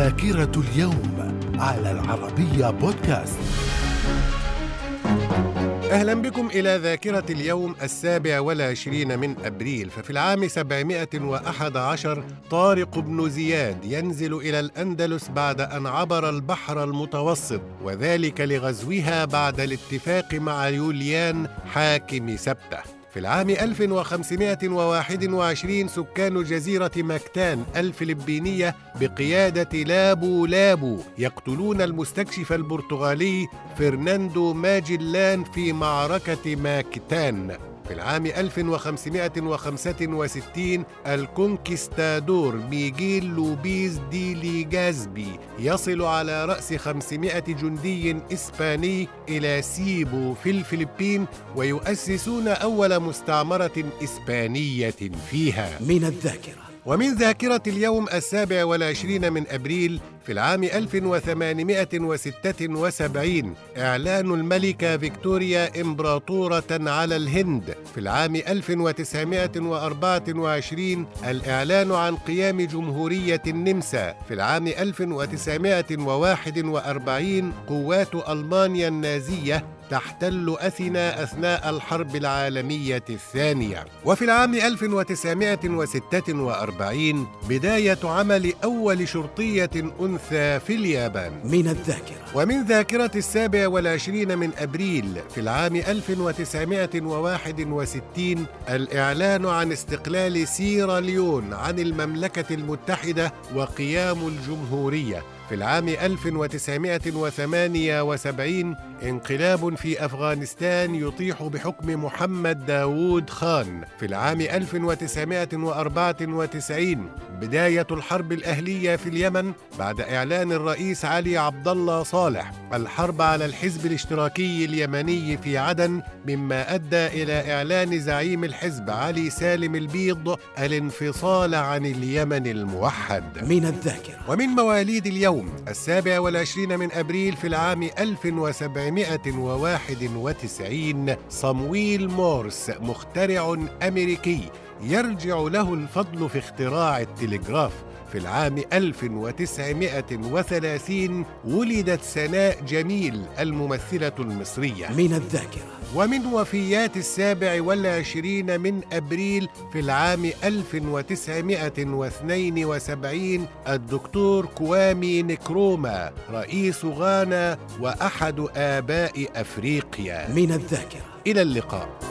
ذاكرة اليوم على العربية بودكاست. أهلا بكم إلى ذاكرة اليوم السابع والعشرين من أبريل. ففي العام 711 طارق بن زياد ينزل إلى الأندلس بعد أن عبر البحر المتوسط وذلك لغزوها بعد الاتفاق مع يوليان حاكم سبته. في العام 1521 سكان جزيرة مكتان الفلبينية بقيادة لابو لابو يقتلون المستكشف البرتغالي فرناندو ماجلان في معركة ماكتان. في العام 1565 الكونكيستادور ميغيل لوبيز دي ليجازبي يصل على رأس 500 جندي إسباني إلى سيبو في الفلبين ويؤسسون أول مستعمرة إسبانية فيها. من الذاكرة. ومن ذاكرة اليوم السابع والعشرين من أبريل في العام 1876 إعلان الملكة فيكتوريا إمبراطورة على الهند. في العام 1924 الإعلان عن قيام جمهورية النمسا. في العام 1941 قوات ألمانيا النازية تحتل أثينا أثناء الحرب العالمية الثانية. وفي العام 1946 بداية عمل أول شرطية أنثى في اليابان. من الذاكرة. ومن ذاكرة السابع والعشرين من أبريل في العام 1961 الإعلان عن استقلال سيراليون عن المملكة المتحدة وقيام الجمهورية. في العام 1978 انقلاب في أفغانستان يطيح بحكم محمد داوود خان. في العام 1994 بداية الحرب الأهلية في اليمن بعد إعلان الرئيس علي عبد الله صالح. الحرب على الحزب الاشتراكي اليمني في عدن مما أدى إلى إعلان زعيم الحزب علي سالم البيض الانفصال عن اليمن الموحد. من الذاكرة. ومن مواليد اليوم السابع والعشرين من أبريل في العام 1791 صمويل مورس مخترع أمريكي يرجع له الفضل في اختراع التلغراف في العام 1930 ولدت سناء جميل الممثلة المصرية. من الذاكرة. ومن وفيات السابع والعشرين من أبريل في العام 1972 الدكتور كوامي نكروما رئيس غانا وأحد آباء أفريقيا. من الذاكرة. إلى اللقاء.